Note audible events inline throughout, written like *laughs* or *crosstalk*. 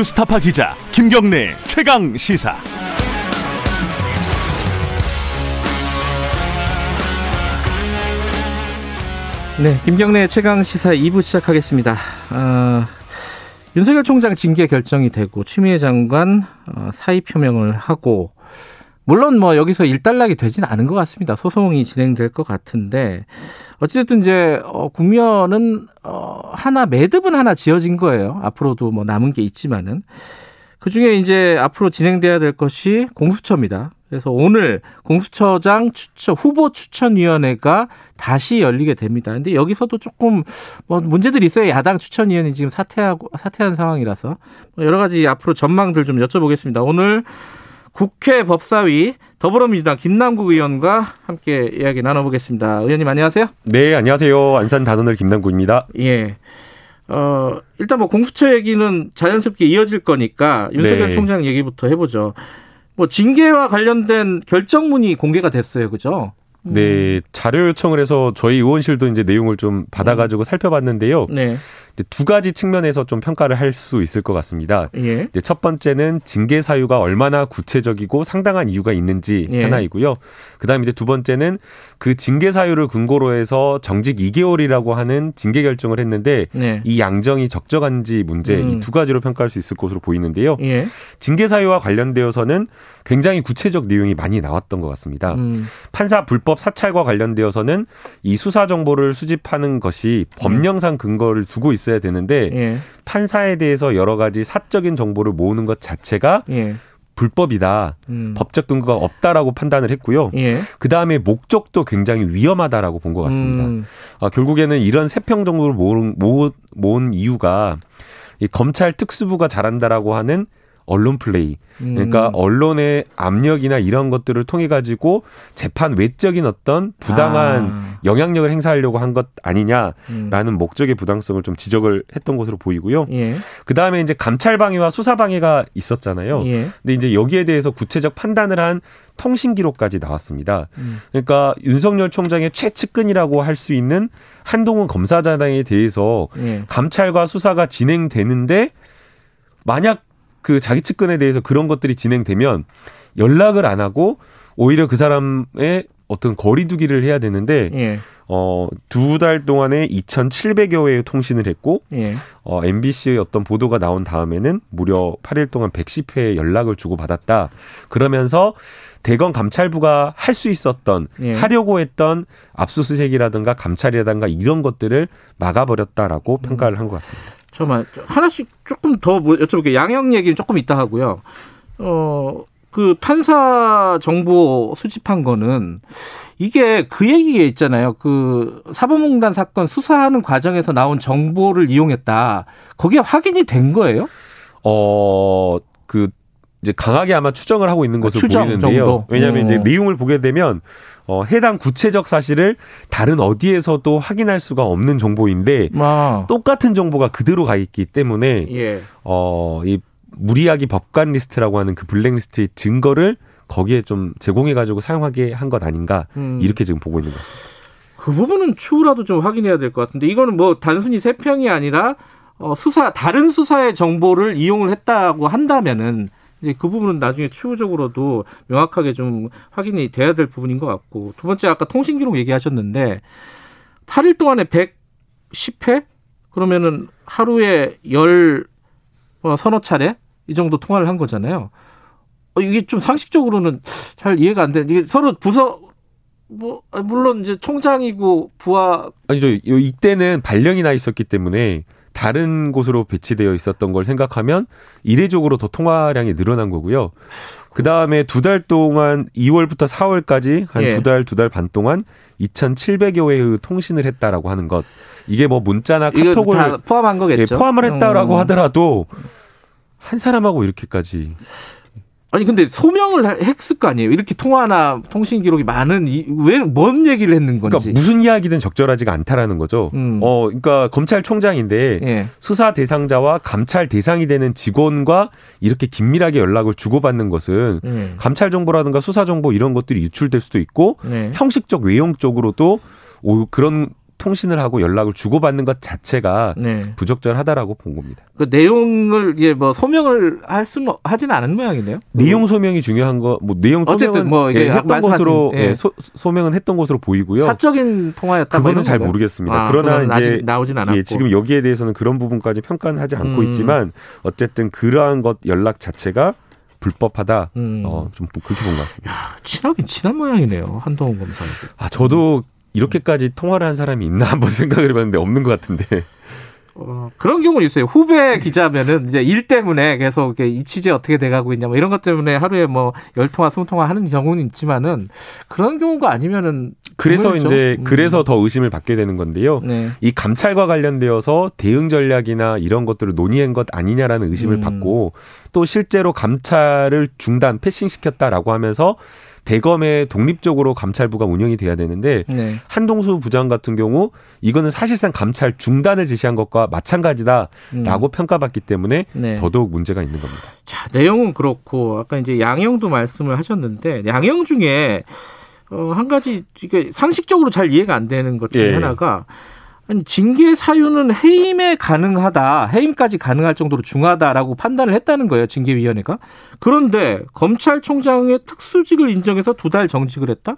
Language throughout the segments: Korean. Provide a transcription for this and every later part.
뉴스타파 기자 김경래 최강 시사. 네, 김경래 최강 시사 2부 시작하겠습니다. 어, 윤석열 총장 징계 결정이 되고 추미애 장관 어, 사의 표명을 하고 물론 뭐 여기서 일단락이 되지는 않은 것 같습니다. 소송이 진행될 것 같은데 어찌됐든 이제 어, 국면은 어, 하나 매듭은 하나 지어진 거예요. 앞으로도 뭐 남은 게 있지만은 그 중에 이제 앞으로 진행돼야 될 것이 공수처입니다. 그래서 오늘 공수처장 추천 후보 추천위원회가 다시 열리게 됩니다. 근데 여기서도 조금 뭐 문제들이 있어요. 야당 추천위원이 지금 사퇴하고 사퇴한 상황이라서 뭐 여러 가지 앞으로 전망들 좀 여쭤보겠습니다. 오늘 국회 법사위 더불어민주당 김남국 의원과 함께 이야기 나눠보겠습니다. 의원님 안녕하세요. 네, 안녕하세요. 안산 단원을 김남국입니다. 예. 어, 일단 뭐 공수처 얘기는 자연스럽게 이어질 거니까 윤석열 네. 총장 얘기부터 해보죠. 뭐 징계와 관련된 결정문이 공개가 됐어요. 그죠? 네, 자료 요청을 해서 저희 의원실도 이제 내용을 좀 받아가지고 음. 살펴봤는데요. 네. 두 가지 측면에서 좀 평가를 할 수 있을 것 같습니다. 예. 이제 첫 번째는 징계 사유가 얼마나 구체적이고 상당한 이유가 있는지 예. 하나이고요. 그다음에 이제 두 번째는 그 징계 사유를 근거로 해서 정직 2개월이라고 하는 징계 결정을 했는데 네. 이 양정이 적정한지 문제 음. 이두 가지로 평가할 수 있을 것으로 보이는데요. 예. 징계 사유와 관련되어서는 굉장히 구체적 내용이 많이 나왔던 것 같습니다. 음. 판사 불법 사찰과 관련되어서는 이 수사 정보를 수집하는 것이 법령상 근거를 두고 있어 야 되는데 예. 판사에 대해서 여러 가지 사적인 정보를 모으는 것 자체가 예. 불법이다. 음. 법적 근거가 없다라고 판단을 했고요. 예. 그 다음에 목적도 굉장히 위험하다라고 본 것 같습니다. 음. 아, 결국에는 이런 세평 정보를 모은, 모은, 모은 이유가 이 검찰 특수부가 잘한다라고 하는 언론 플레이. 그러니까 음. 언론의 압력이나 이런 것들을 통해 가지고 재판 외적인 어떤 부당한 아. 영향력을 행사하려고 한 것 아니냐라는 음. 목적의 부당성을 좀 지적을 했던 것으로 보이고요. 예. 그 다음에 이제 감찰 방해와 수사 방해가 있었잖아요. 예. 근데 이제 여기에 대해서 구체적 판단을 한 통신 기록까지 나왔습니다. 음. 그러니까 윤석열 총장의 최측근이라고 할 수 있는 한동훈 검사장에 대해서 예. 감찰과 수사가 진행되는데 만약 그 자기 측근에 대해서 그런 것들이 진행되면 연락을 안 하고 오히려 그 사람의 어떤 거리두기를 해야 되는데 예. 어, 두 달 동안에 2,700여 회의 통신을 했고 예. 어, MBC의 어떤 보도가 나온 다음에는 무려 8일 동안 110회의 연락을 주고 받았다. 그러면서 대검 감찰부가 할 수 있었던 예. 하려고 했던 압수수색이라든가 감찰이라든가 이런 것들을 막아버렸다라고 음. 평가를 한 것 같습니다. 잠깐만 하나씩 조금 더뭐 여쭤볼게요. 양형 얘기는 조금 이따 하고요. 어, 그 판사 정보 수집한 거는 이게 그 얘기에 있잖아요. 그 사법농단 사건 수사하는 과정에서 나온 정보를 이용했다. 거기에 확인이 된 거예요? 어, 그 이제 강하게 아마 추정을 하고 있는 것으로 추정 보이는데요. 정도. 왜냐하면 오. 이제 어. 내용을 보게 되면 어, 해당 구체적 사실을 다른 어디에서도 확인할 수가 없는 정보인데 아. 똑같은 정보가 그대로 가 있기 때문에 예. 어, 이 무리하게 법관 리스트라고 하는 그 블랙리스트의 증거를 거기에 좀 제공해 가지고 사용하게 한 것 아닌가 음. 이렇게 지금 보고 있는 것 같습니다. 그 부분은 추후라도 좀 확인해야 될 것 같은데 이거는 뭐 단순히 세평이 아니라 어, 수사 다른 수사의 정보를 이용을 했다고 한다면은 이제 그 부분은 나중에 추후적으로도 명확하게 좀 확인이 돼야 될 부분인 것 같고 두 번째 아까 통신 기록 얘기하셨는데 8일 동안에 110회 그러면은 하루에 열 어, 서너 차례 이 정도 통화를 한 거잖아요. 어, 이게 좀 상식적으로는 잘 이해가 안 돼. 이게 서로 부서 뭐 물론 이제 총장이고 부하 아니죠. 이때는 발령이 나 있었기 때문에 다른 곳으로 배치되어 있었던 걸 생각하면 이례적으로 더 통화량이 늘어난 거고요. 그 다음에 두 달 동안 2월부터 4월까지 한 두 달, 두 달 반 동안 2,700여 회의 통신을 했다라고 하는 것. 이게 뭐 문자나 카톡을 포함한 거겠죠. 예, 포함을 했다라고 음. 하더라도 한 사람하고 이렇게까지 아니 근데 소명을 했을 거 아니에요. 이렇게 통화나 통신 기록이 많은 왜 뭔 얘기를 했는 건지. 그러니까 무슨 이야기든 적절하지가 않다라는 거죠. 음. 어, 그러니까 검찰총장인데 예. 수사 대상자와 감찰 대상이 되는 직원과 이렇게 긴밀하게 연락을 주고받는 것은 음. 감찰 정보라든가 수사 정보 이런 것들이 유출될 수도 있고 네. 형식적 외형 적으로도 오, 그런 통신을 하고 연락을 주고받는 것 자체가 네. 부적절하다라고 본 겁니다. 그 내용을 이게 뭐 소명을 할 수는 하지는 않은 모양이네요. 내용 소명이 중요한 거, 뭐 내용 소명은 뭐 이게 예, 했던 것으로 예. 예, 소, 소명은 했던 것으로 보이고요. 사적인 통화였다. 그거는 잘 모르겠습니다. 아, 그러나 이제 나오진 않았고 예, 지금 여기에 대해서는 그런 부분까지 평가는 하지 않고 음. 있지만 어쨌든 그러한 것 연락 자체가 불법하다. 음. 어, 좀 그렇게 본 것 같습니다. 야, 친하긴 친한 모양이네요. 한동훈 검사. 아, 저도 이렇게까지 통화를 한 사람이 있나 한번 *laughs* 생각을 해봤는데 없는 것 같은데. 어, 그런 경우는 있어요. 후배 기자면은 이제 일 때문에 계속 이 취재 어떻게 돼가고 있냐 뭐 이런 것 때문에 하루에 뭐 열 통화, 스무 통화 하는 경우는 있지만은 그런 경우가 아니면은 그래서 이제 음. 그래서 더 의심을 받게 되는 건데요. 네. 이 감찰과 관련되어서 대응 전략이나 이런 것들을 논의한 것 아니냐라는 의심을 음. 받고 또 실제로 감찰을 중단 패싱시켰다라고 하면서 대검의 독립적으로 감찰부가 운영이 돼야 되는데 네. 한동수 부장 같은 경우 이거는 사실상 감찰 중단을 지시한 것과 마찬가지다라고 음. 평가받기 때문에 네. 더더욱 문제가 있는 겁니다. 자 내용은 그렇고 아까 이제 양형도 말씀을 하셨는데 양형 중에 어, 한 가지 이게 상식적으로 잘 이해가 안 되는 것 중에 예. 하나가 징계 사유는 해임에 가능하다, 해임까지 가능할 정도로 중하다라고 판단을 했다는 거예요, 징계위원회가. 그런데 검찰총장의 특수직을 인정해서 두 달 정직을 했다?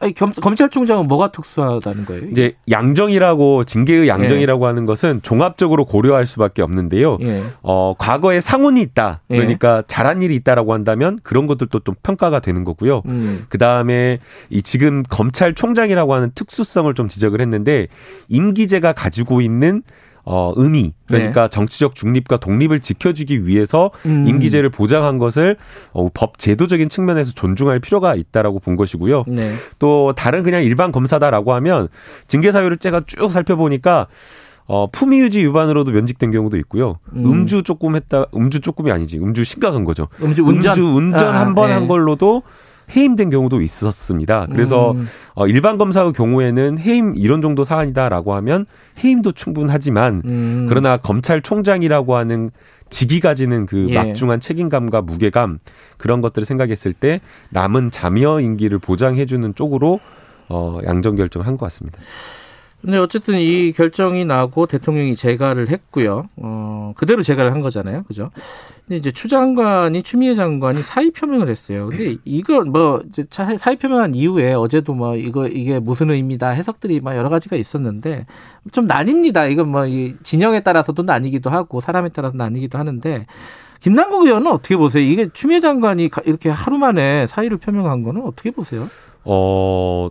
아니, 겸, 검찰총장은 뭐가 특수하다는 거예요? 이제 양정이라고 징계의 양정이라고 예. 하는 것은 종합적으로 고려할 수밖에 없는데요. 예. 어, 과거에 상훈이 있다. 예. 그러니까 예. 잘한 일이 있다라고 한다면 그런 것들도 좀 평가가 되는 거고요. 음. 그다음에 이 지금 검찰총장이라고 하는 특수성을 좀 지적을 했는데 임기제가 가지고 있는 어, 의미 그러니까 네. 정치적 중립과 독립을 지켜주기 위해서 음. 임기제를 보장한 것을 어, 법 제도적인 측면에서 존중할 필요가 있다라고 본 것이고요. 네. 또 다른 그냥 일반 검사다라고 하면 징계 사유를 제가 쭉 살펴보니까 어, 품위유지 위반으로도 면직된 경우도 있고요. 음. 주 조금 했다, 음주 조금이 아니지. 음주 심각한 거죠. 음주 운전, 음주 운전 아, 한번 네. 한 걸로도 해임된 경우도 있었습니다. 그래서 음. 어, 일반 검사의 경우에는 해임 이런 정도 사안이다라고 하면 해임도 충분하지만 음. 그러나 검찰총장이라고 하는 직위 가지는 그 예. 막중한 책임감과 무게감 그런 것들을 생각했을 때 남은 자녀 임기를 보장해주는 쪽으로 어, 양정 결정을 한 것 같습니다. 근데 어쨌든 이 결정이 나고 대통령이 재가를 했고요. 어, 그대로 재가를 한 거잖아요. 그죠? 근데 이제 추 장관이, 추미애 장관이 사의 표명을 했어요. 근데 이거 뭐, 이제 사의 표명한 이후에 어제도 뭐, 이거, 이게 무슨 의미다 해석들이 막 여러 가지가 있었는데 좀 나뉩니다. 이건 뭐, 이 진영에 따라서도 나뉘기도 하고 사람에 따라서 나뉘기도 하는데 김남국 의원은 어떻게 보세요? 이게 추미애 장관이 이렇게 하루 만에 사의를 표명한 거는 어떻게 보세요? 어,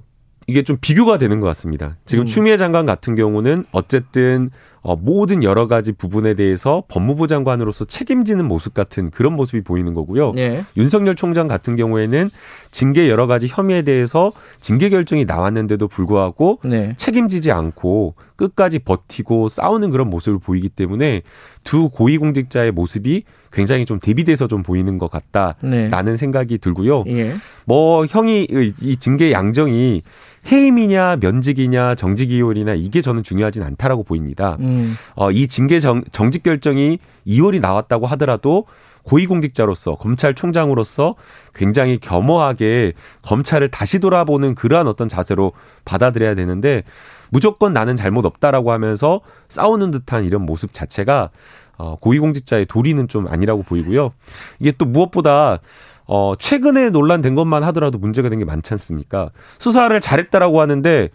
이게 좀 비교가 되는 것 같습니다. 지금 음. 추미애 장관 같은 경우는 어쨌든 어, 모든 여러 가지 부분에 대해서 법무부 장관으로서 책임지는 모습 같은 그런 모습이 보이는 거고요. 예. 윤석열 총장 같은 경우에는 징계 여러 가지 혐의에 대해서 징계 결정이 나왔는데도 불구하고 네. 책임지지 않고 끝까지 버티고 싸우는 그런 모습을 보이기 때문에 두 고위공직자의 모습이 굉장히 좀 대비돼서 좀 보이는 것 같다라는 네. 생각이 들고요. 예. 뭐 형이 이 징계 양정이 해임이냐 면직이냐 정직 이월이냐 이게 저는 중요하진 않다라고 보입니다. 음. 어, 이 징계 정, 정직 결정이 2월이 나왔다고 하더라도 고위공직자로서 검찰총장으로서 굉장히 겸허하게 검찰을 다시 돌아보는 그러한 어떤 자세로 받아들여야 되는데 무조건 나는 잘못 없다라고 하면서 싸우는 듯한 이런 모습 자체가 어, 고위공직자의 도리는 좀 아니라고 보이고요. 이게 또 무엇보다 어, 최근에 논란된 것만 하더라도 문제가 된 게 많지 않습니까? 수사를 잘했다라고 하는데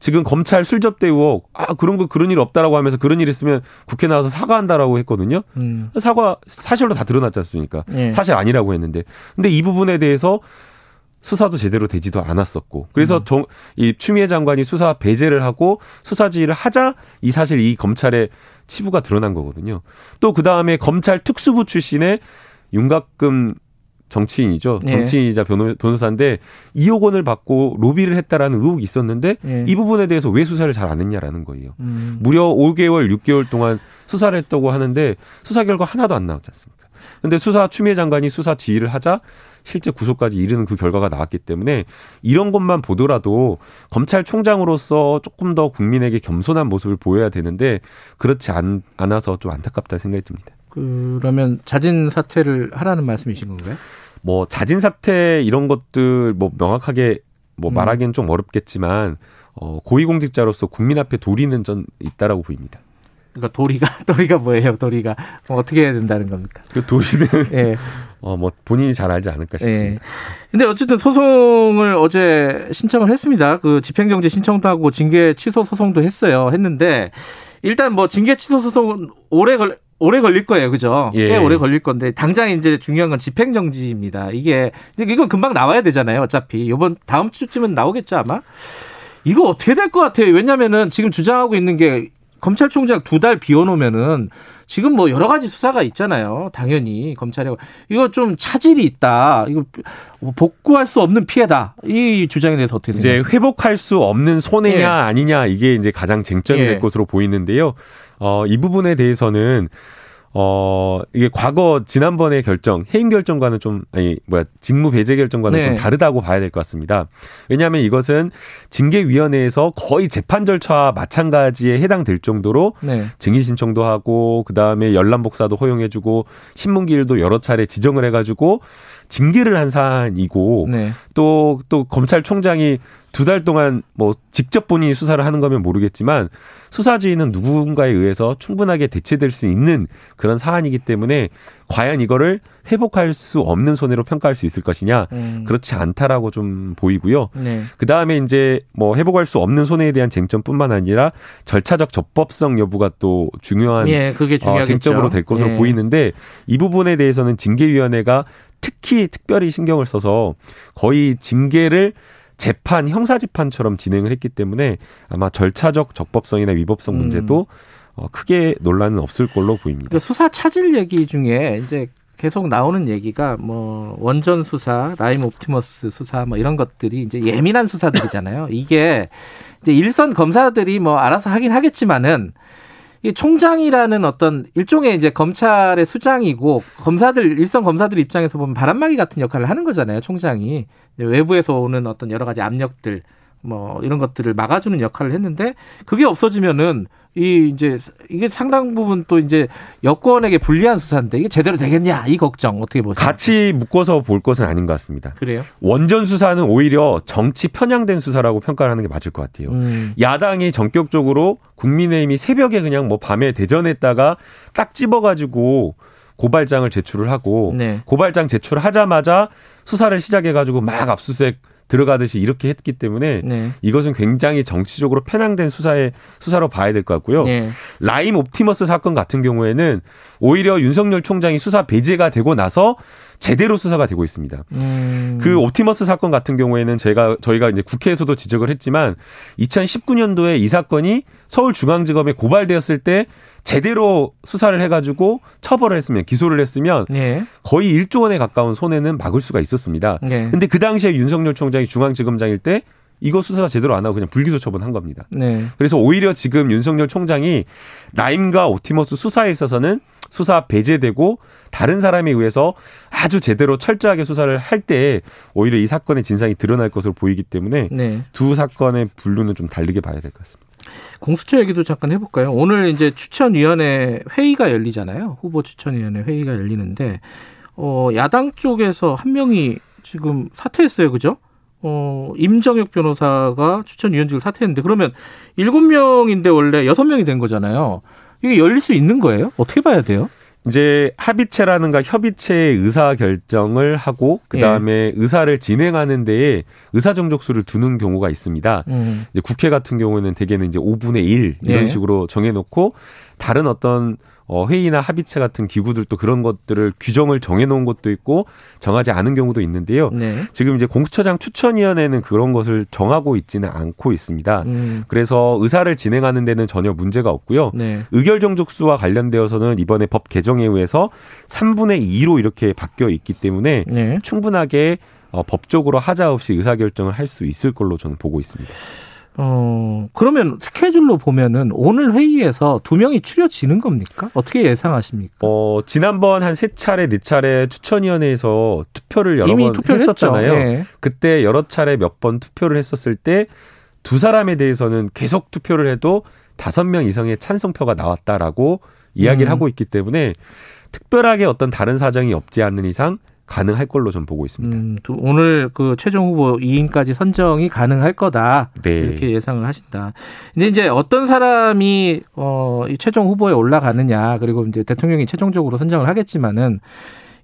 지금 검찰 술접대 의혹 아 그런 거 그런 일 없다라고 하면서 그런 일 있으면 국회 나와서 사과한다라고 했거든요. 음. 사과 사실로 다 드러났지 않습니까? 예. 사실 아니라고 했는데 근데 이 부분에 대해서 수사도 제대로 되지도 않았었고 그래서 음. 정, 이 추미애 장관이 수사 배제를 하고 수사 지휘를 하자 이 사실 이 검찰의 치부가 드러난 거거든요. 또 그 다음에 검찰 특수부 출신의 윤곽금 정치인이죠. 예. 정치인이자 변호, 변호사인데 2억 원을 받고 로비를 했다라는 의혹이 있었는데 예. 이 부분에 대해서 왜 수사를 잘 안 했냐라는 거예요. 음. 무려 5개월, 6개월 동안 수사를 했다고 하는데 수사 결과 하나도 안 나왔지 않습니까? 근데 수사 추미애 장관이 수사 지휘를 하자 실제 구속까지 이르는 그 결과가 나왔기 때문에 이런 것만 보더라도 검찰총장으로서 조금 더 국민에게 겸손한 모습을 보여야 되는데 그렇지 않, 않아서 좀 안타깝다 생각이 듭니다. 그러면 자진 사퇴를 하라는 말씀이신 건가요? 뭐 자진 사퇴 이런 것들 뭐 명확하게 뭐 음. 말하기는 좀 어렵겠지만 어, 고위공직자로서 국민 앞에 도리는 전 있다라고 보입니다. 그러니까 도리가 *laughs* 도리가 뭐예요? 도리가 뭐 어떻게 해야 된다는 겁니까? 그 도리는 예. *laughs* 어 뭐 본인이 잘 알지 않을까 싶습니다. 예. 근데 어쨌든 소송을 어제 신청을 했습니다. 그 집행정지 신청도 하고 징계 취소 소송도 했어요. 했는데 일단 뭐 징계 취소 소송은 오래 걸 오래 걸릴 거예요. 그죠? 예. 꽤 오래 걸릴 건데 당장 이제 중요한 건 집행 정지입니다. 이게 이건 금방 나와야 되잖아요. 어차피 이번 다음 주쯤은 나오겠죠 아마. 이거 어떻게 될 것 같아요? 왜냐면은 지금 주장하고 있는 게 검찰총장 두 달 비워놓으면은 지금 뭐 여러 가지 수사가 있잖아요. 당연히 검찰에 이거 좀 차질이 있다. 이거 복구할 수 없는 피해다. 이 주장에 대해서 어떻게 생각하세요? 이제 회복할 수 없는 손해냐 예. 아니냐 이게 이제 가장 쟁점이 예. 될 것으로 보이는데요. 어, 이 부분에 대해서는 어, 이게 과거 지난번의 결정, 해임 결정과는 좀, 아니, 뭐야, 직무 배제 결정과는 네. 좀 다르다고 봐야 될 것 같습니다. 왜냐하면 이것은 징계위원회에서 거의 재판 절차와 마찬가지에 해당될 정도로 네. 증인 신청도 하고, 그 다음에 열람 복사도 허용해주고, 신문기일도 여러 차례 지정을 해가지고, 징계를 한 사안이고 네. 또, 또 검찰총장이 두 달 동안 뭐 직접 본인이 수사를 하는 거면 모르겠지만 수사지휘는 누군가에 의해서 충분하게 대체될 수 있는 그런 사안이기 때문에 과연 이거를 회복할 수 없는 손해로 평가할 수 있을 것이냐 음. 그렇지 않다라고 좀 보이고요. 네. 그 다음에 이제 뭐 회복할 수 없는 손해에 대한 쟁점뿐만 아니라 절차적 적법성 여부가 또 중요한 예, 그게 어, 쟁점으로 될 것으로 예. 보이는데 이 부분에 대해서는 징계위원회가 특히 특별히 신경을 써서 거의 징계를 재판 형사 재판처럼 진행을 했기 때문에 아마 절차적 적법성이나 위법성 문제도 음. 어, 크게 논란은 없을 걸로 보입니다. 수사 차질 얘기 중에 이제 계속 나오는 얘기가 뭐 원전 수사, 라임 옵티머스 수사 뭐 이런 것들이 이제 예민한 수사들이잖아요. 이게 이제 일선 검사들이 뭐 알아서 하긴 하겠지만은 이 총장이라는 어떤 일종의 이제 검찰의 수장이고 검사들 일선 검사들 입장에서 보면 바람막이 같은 역할을 하는 거잖아요. 총장이 외부에서 오는 어떤 여러 가지 압력들 뭐 이런 것들을 막아주는 역할을 했는데 그게 없어지면은 이 이제 이게 상당 부분 또 이제 여권에게 불리한 수사인데 이게 제대로 되겠냐 이 걱정 어떻게 보세요? 같이 묶어서 볼 것은 아닌 것 같습니다. 그래요? 원전 수사는 오히려 정치 편향된 수사라고 평가를 하는 게 맞을 것 같아요. 음. 야당이 전격적으로 국민의힘이 새벽에 그냥 뭐 밤에 대전했다가 딱 집어가지고 고발장을 제출을 하고 네. 고발장 제출하자마자 수사를 시작해가지고 막 압수수색 들어가듯이 이렇게 했기 때문에 네. 이것은 굉장히 정치적으로 편향된 수사의 수사로 봐야 될 것 같고요. 네. 라임 옵티머스 사건 같은 경우에는 오히려 윤석열 총장이 수사 배제가 되고 나서 제대로 수사가 되고 있습니다. 음. 그 옵티머스 사건 같은 경우에는 제가 저희가 이제 국회에서도 지적을 했지만 2019년도에 이 사건이 서울중앙지검에 고발되었을 때 제대로 수사를 해가지고 처벌을 했으면 기소를 했으면 네. 거의 1조 원에 가까운 손해는 막을 수가 있었습니다. 네. 근데 그 당시에 윤석열 총장이 중앙지검장일 때 이거 수사 제대로 안 하고 그냥 불기소 처분한 겁니다. 네. 그래서 오히려 지금 윤석열 총장이 라임과 오티머스 수사에 있어서는 수사 배제되고 다른 사람에 의해서 아주 제대로 철저하게 수사를 할 때 오히려 이 사건의 진상이 드러날 것으로 보이기 때문에 네. 두 사건의 분류는 좀 다르게 봐야 될 것 같습니다. 공수처 얘기도 잠깐 해볼까요? 오늘 이제 추천위원회 회의가 열리잖아요. 후보 추천위원회 회의가 열리는데 어, 야당 쪽에서 한 명이 지금 사퇴했어요, 그죠? 어, 임정혁 변호사가 추천위원직을 사퇴했는데 그러면 일곱 명인데 원래 여섯 명이 된 거잖아요. 이게 열릴 수 있는 거예요? 어떻게 봐야 돼요? 이제 합의체라는가 협의체의 의사 결정을 하고 그 다음에 예. 의사를 진행하는 데에 의사 정족수를 두는 경우가 있습니다. 음. 이제 국회 같은 경우에는 대개는 이제 5분의 1 이런 예. 식으로 정해 놓고 다른 어떤 어, 회의나 합의체 같은 기구들도 그런 것들을 규정을 정해놓은 것도 있고 정하지 않은 경우도 있는데요. 네. 지금 이제 공수처장 추천위원회는 그런 것을 정하고 있지는 않고 있습니다. 음. 그래서 의사를 진행하는 데는 전혀 문제가 없고요. 네. 의결 정족수와 관련되어서는 이번에 법 개정에 의해서 3분의 2로 이렇게 바뀌어 있기 때문에 네. 충분하게 어, 법적으로 하자 없이 의사결정을 할 수 있을 걸로 저는 보고 있습니다. 어, 그러면 스케줄로 보면은 오늘 회의에서 두 명이 추려지는 겁니까? 어떻게 예상하십니까? 어, 지난번 한 세 차례, 네 차례 추천위원회에서 투표를 여러 번 했었잖아요. 네. 그때 여러 차례 몇 번 투표를 했었을 때 두 사람에 대해서는 계속 투표를 해도 다섯 명 이상의 찬성표가 나왔다라고 이야기를 음. 하고 있기 때문에 특별하게 어떤 다른 사정이 없지 않는 이상 가능할 걸로 좀 보고 있습니다. 음, 오늘 그 최종 후보 2인까지 선정이 가능할 거다. 네. 이렇게 예상을 하신다. 근데 이제 어떤 사람이 어, 이 최종 후보에 올라가느냐 그리고 이제 대통령이 최종적으로 선정을 하겠지만은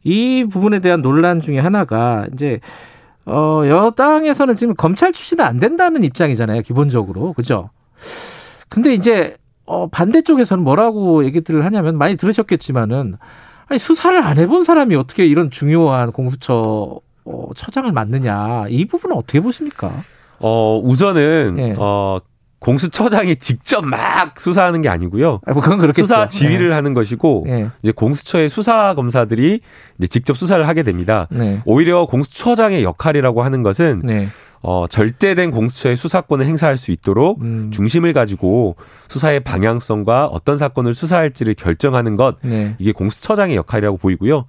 이 부분에 대한 논란 중에 하나가 이제 어, 여당에서는 지금 검찰 출신은 안 된다는 입장이잖아요, 기본적으로. 그죠? 근데 이제, 어, 반대쪽에서는 뭐라고 얘기들을 하냐면 많이 들으셨겠지만은, 아니, 수사를 안 해본 사람이 어떻게 이런 중요한 공수처, 어, 처장을 맡느냐. 이 부분은 어떻게 보십니까? 어, 우선은, 네. 어, 공수처장이 직접 막 수사하는 게 아니고요. 아, 뭐 그건 그렇겠죠. 수사 지휘를 네. 하는 것이고 네. 이제 공수처의 수사 검사들이 이제 직접 수사를 하게 됩니다. 네. 오히려 공수처장의 역할이라고 하는 것은 네. 어, 절제된 공수처의 수사권을 행사할 수 있도록 음. 중심을 가지고 수사의 방향성과 어떤 사건을 수사할지를 결정하는 것 네. 이게 공수처장의 역할이라고 보이고요.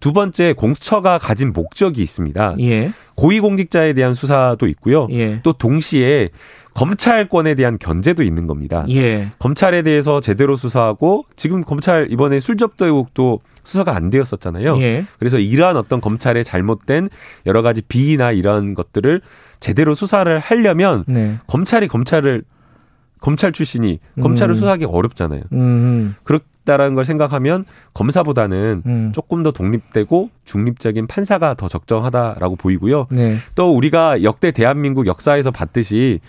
두 번째 공수처가 가진 목적이 있습니다. 예. 고위공직자에 대한 수사도 있고요. 예. 또 동시에 검찰권에 대한 견제도 있는 겁니다. 예. 검찰에 대해서 제대로 수사하고 지금 검찰 이번에 술접도 의혹도 수사가 안 되었었잖아요. 예. 그래서 이러한 어떤 검찰의 잘못된 여러 가지 비위나 이런 것들을 제대로 수사를 하려면 네. 검찰이 검찰을 검찰 출신이 검찰을 음. 수사하기 어렵잖아요. 음. 그렇다라는 걸 생각하면 검사보다는 음. 조금 더 독립되고 중립적인 판사가 더 적정하다라고 보이고요. 네. 또 우리가 역대 대한민국 역사에서 봤듯이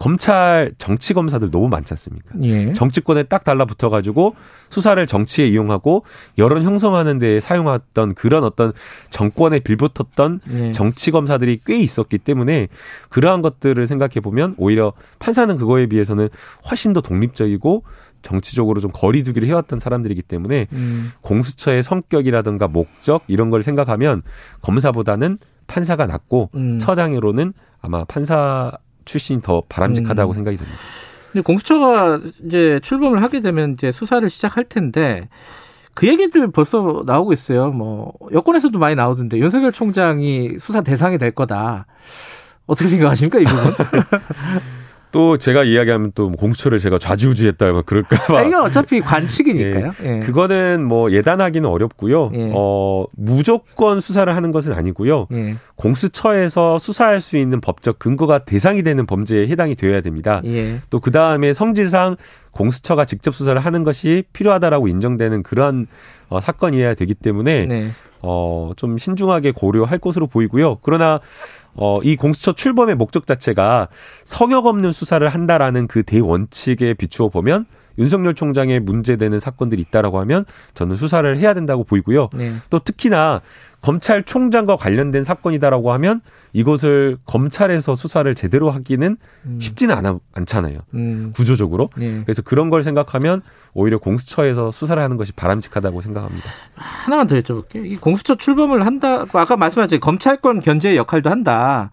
검찰 정치 검사들 너무 많지 않습니까? 예. 정치권에 딱 달라붙어 가지고 수사를 정치에 이용하고 여론 형성하는 데 사용했던 그런 어떤 정권에 빌붙었던 예. 정치 검사들이 꽤 있었기 때문에 그러한 것들을 생각해 보면 오히려 판사는 그거에 비해서는 훨씬 더 독립적이고 정치적으로 좀 거리두기를 해왔던 사람들이기 때문에 음. 공수처의 성격이라든가 목적 이런 걸 생각하면 검사보다는 판사가 낫고 음. 처장으로는 아마 판사 출신이 더 바람직하다고 음. 생각이 듭니다. 근데 공수처가 이제 출범을 하게 되면 이제 수사를 시작할 텐데 그 얘기들 벌써 나오고 있어요. 뭐 여권에서도 많이 나오던데 윤석열 총장이 수사 대상이 될 거다. 어떻게 생각하십니까 이 부분? *laughs* 또 제가 이야기하면 또 공수처를 제가 좌지우지했다 막 그럴까봐. 아, 이게 어차피 관측이니까요. 예. 예. 그거는 뭐 예단하기는 어렵고요. 예. 어 무조건 수사를 하는 것은 아니고요. 예. 공수처에서 수사할 수 있는 법적 근거가 대상이 되는 범죄에 해당이 되어야 됩니다. 예. 또그 다음에 성질상 공수처가 직접 수사를 하는 것이 필요하다라고 인정되는 그러한 어, 사건이어야 되기 때문에 네. 어좀 신중하게 고려할 것으로 보이고요. 그러나 어, 이 공수처 출범의 목적 자체가 성역 없는 수사를 한다라는 그 대원칙에 비추어 보면 윤석열 총장의 문제되는 사건들이 있다라고 하면 저는 수사를 해야 된다고 보이고요. 네. 또 특히나 검찰총장과 관련된 사건이다라고 하면 이것을 검찰에서 수사를 제대로 하기는 음. 쉽지는 않아, 않잖아요. 음. 구조적으로. 네. 그래서 그런 걸 생각하면 오히려 공수처에서 수사를 하는 것이 바람직하다고 생각합니다. 하나만 더 여쭤볼게요. 이 공수처 출범을 한다, 아까 말씀하신 검찰권 견제 역할도 한다.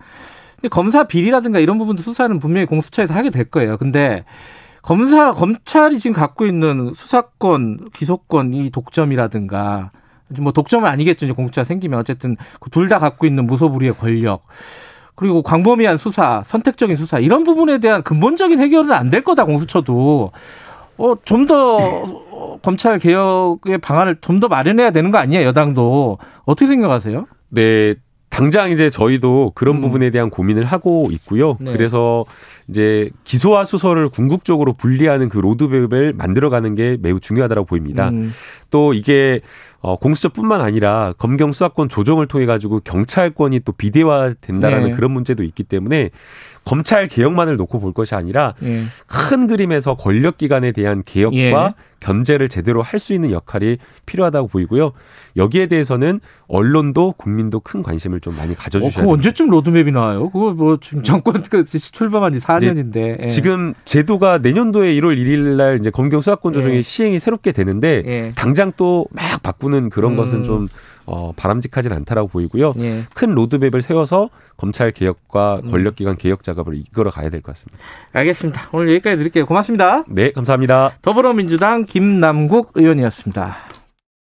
근데 검사 비리라든가 이런 부분도 수사는 분명히 공수처에서 하게 될 거예요. 근데 검사 검찰이 지금 갖고 있는 수사권, 기소권 이 독점이라든가 뭐 독점은 아니겠죠. 이제 공수처가 생기면 어쨌든 그 둘다 갖고 있는 무소불위의 권력 그리고 광범위한 수사, 선택적인 수사 이런 부분에 대한 근본적인 해결은 안 될 거다 공수처도 어 좀 더 *laughs* 검찰 개혁의 방안을 좀 더 마련해야 되는 거 아니야 여당도 어떻게 생각하세요? 네, 당장 이제 저희도 그런 음. 부분에 대한 고민을 하고 있고요. 네. 그래서 이제 기소와 수사를 궁극적으로 분리하는 그 로드맵을 만들어가는 게 매우 중요하다고 보입니다. 음. 또 이게 어, 공수처뿐만 아니라 검경 수사권 조정을 통해 가지고 경찰권이 또 비대화 된다라는 네. 그런 문제도 있기 때문에 검찰 개혁만을 놓고 볼 것이 아니라 예. 큰 그림에서 권력 기관에 대한 개혁과 예. 견제를 제대로 할 수 있는 역할이 필요하다고 보이고요. 여기에 대해서는 언론도 국민도 큰 관심을 좀 많이 가져주셔야 어, 언제쯤 로드맵이 나와요? 그거 뭐 지금 정권 그 출범한 지 4년인데. 예. 지금 제도가 내년도에 1월 1일 날 이제 검경 수사권 조정이 예. 시행이 새롭게 되는데 예. 당장 또 막 바꾸는 그런 음. 것은 좀 어, 바람직하진 않다라고 보이고요. 예. 큰 로드맵을 세워서 검찰 개혁과 음. 권력기관 개혁 작업을 이끌어 가야 될 것 같습니다. 알겠습니다. 오늘 여기까지 드릴게요. 고맙습니다. 네, 감사합니다. 더불어민주당 김남국 의원이었습니다.